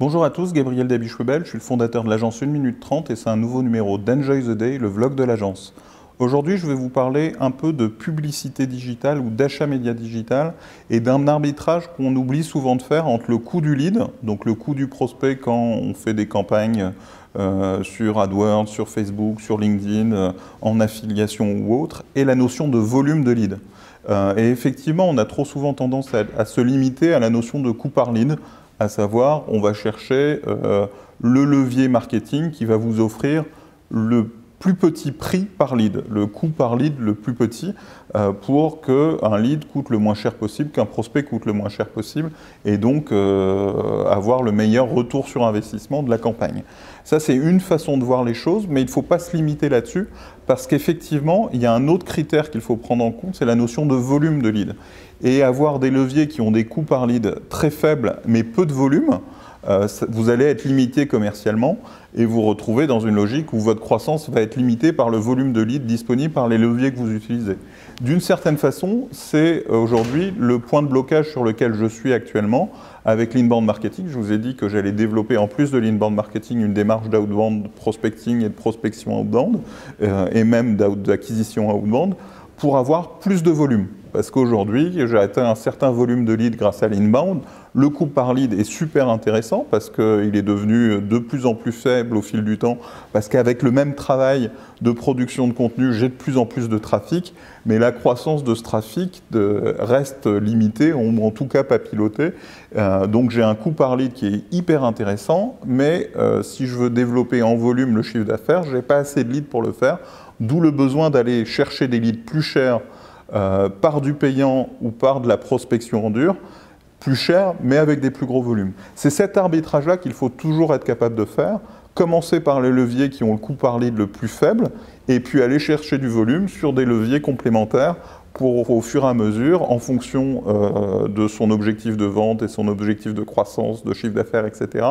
Bonjour à tous, Gabriel Dabichwebel, je suis le fondateur de l'agence 1 minute 30 et c'est un nouveau numéro d'Enjoy the Day, le vlog de l'agence. Aujourd'hui, je vais vous parler un peu de publicité digitale ou d'achat média digital et d'un arbitrage qu'on oublie souvent de faire entre le coût du lead, donc le coût du prospect quand on fait des campagnes euh, sur AdWords, sur Facebook, sur LinkedIn, euh, en affiliation ou autre, et la notion de volume de lead. Euh, et effectivement, on a trop souvent tendance à, se limiter à la notion de coût par lead à savoir on va chercher euh, le levier marketing qui va vous offrir le plus petit prix par lead, le coût par lead le plus petit, euh, pour qu'un lead coûte le moins cher possible, qu'un prospect coûte le moins cher possible, et donc euh, avoir le meilleur retour sur investissement de la campagne. Ça, c'est une façon de voir les choses, mais il ne faut pas se limiter là-dessus, parce qu'effectivement, il y a un autre critère qu'il faut prendre en compte, c'est la notion de volume de lead. Et avoir des leviers qui ont des coûts par lead très faibles, mais peu de volume, vous allez être limité commercialement et vous retrouvez dans une logique où votre croissance va être limitée par le volume de leads disponible par les leviers que vous utilisez. D'une certaine façon, c'est euh, aujourd'hui le point de blocage sur lequel je suis actuellement avec l'inbound marketing. Je vous ai dit que j'allais développer en plus de l'inbound marketing une démarche d'outbound prospecting et de prospection outbound euh, et même d'acquisition outbound pour avoir plus de volume. Parce qu'aujourd'hui, j'ai atteint un certain volume de leads grâce à l'inbound. Le coût par lead est super intéressant parce qu'il est devenu de plus en plus faible au fil du temps. Parce qu'avec le même travail de production de contenu, j'ai de plus en plus de trafic. Mais la croissance de ce trafic reste limitée, ou en tout cas pas pilotée. Euh, donc j'ai un coût par lead qui est hyper intéressant. Mais euh, si je veux développer en volume le chiffre d'affaires, je n'ai pas assez de leads pour le faire. D'où le besoin d'aller chercher des leads plus chers euh, par du payant ou par de la prospection en dur, plus cher, mais avec des plus gros volumes. C'est cet arbitrage-là qu'il faut toujours être capable de faire. Commencer par les leviers qui ont le coût par lead le plus faible, et puis aller chercher du volume sur des leviers complémentaires pour, au fur et à mesure, en fonction euh, de son objectif de vente et son objectif de croissance, de chiffre d'affaires, etc.,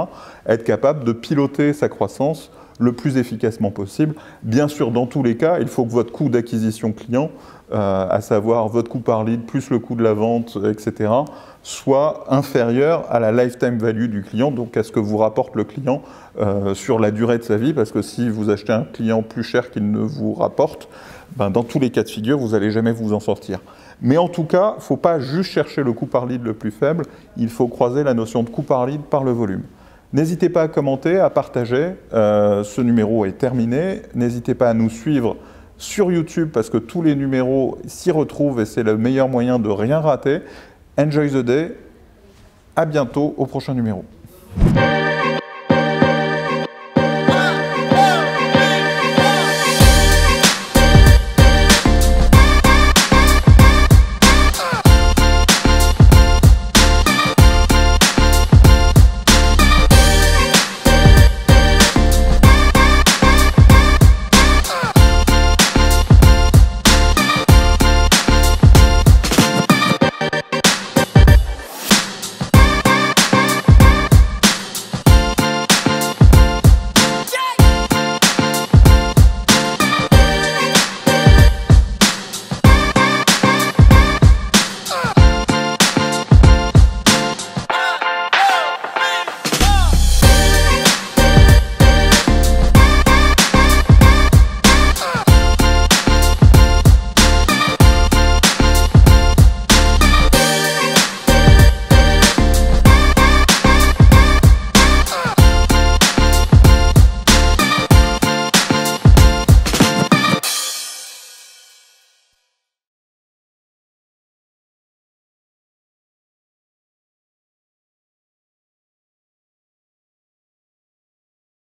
être capable de piloter sa croissance le plus efficacement possible. Bien sûr, dans tous les cas, il faut que votre coût d'acquisition client, euh, à savoir votre coût par lead plus le coût de la vente, etc., soit inférieur à la lifetime value du client, donc à ce que vous rapporte le client euh, sur la durée de sa vie, parce que si vous achetez un client plus cher qu'il ne vous rapporte, ben, dans tous les cas de figure, vous n'allez jamais vous en sortir. Mais en tout cas, il ne faut pas juste chercher le coût par lead le plus faible, il faut croiser la notion de coût par lead par le volume. N'hésitez pas à commenter, à partager. Euh, ce numéro est terminé. N'hésitez pas à nous suivre sur YouTube parce que tous les numéros s'y retrouvent et c'est le meilleur moyen de rien rater. Enjoy the day. À bientôt au prochain numéro.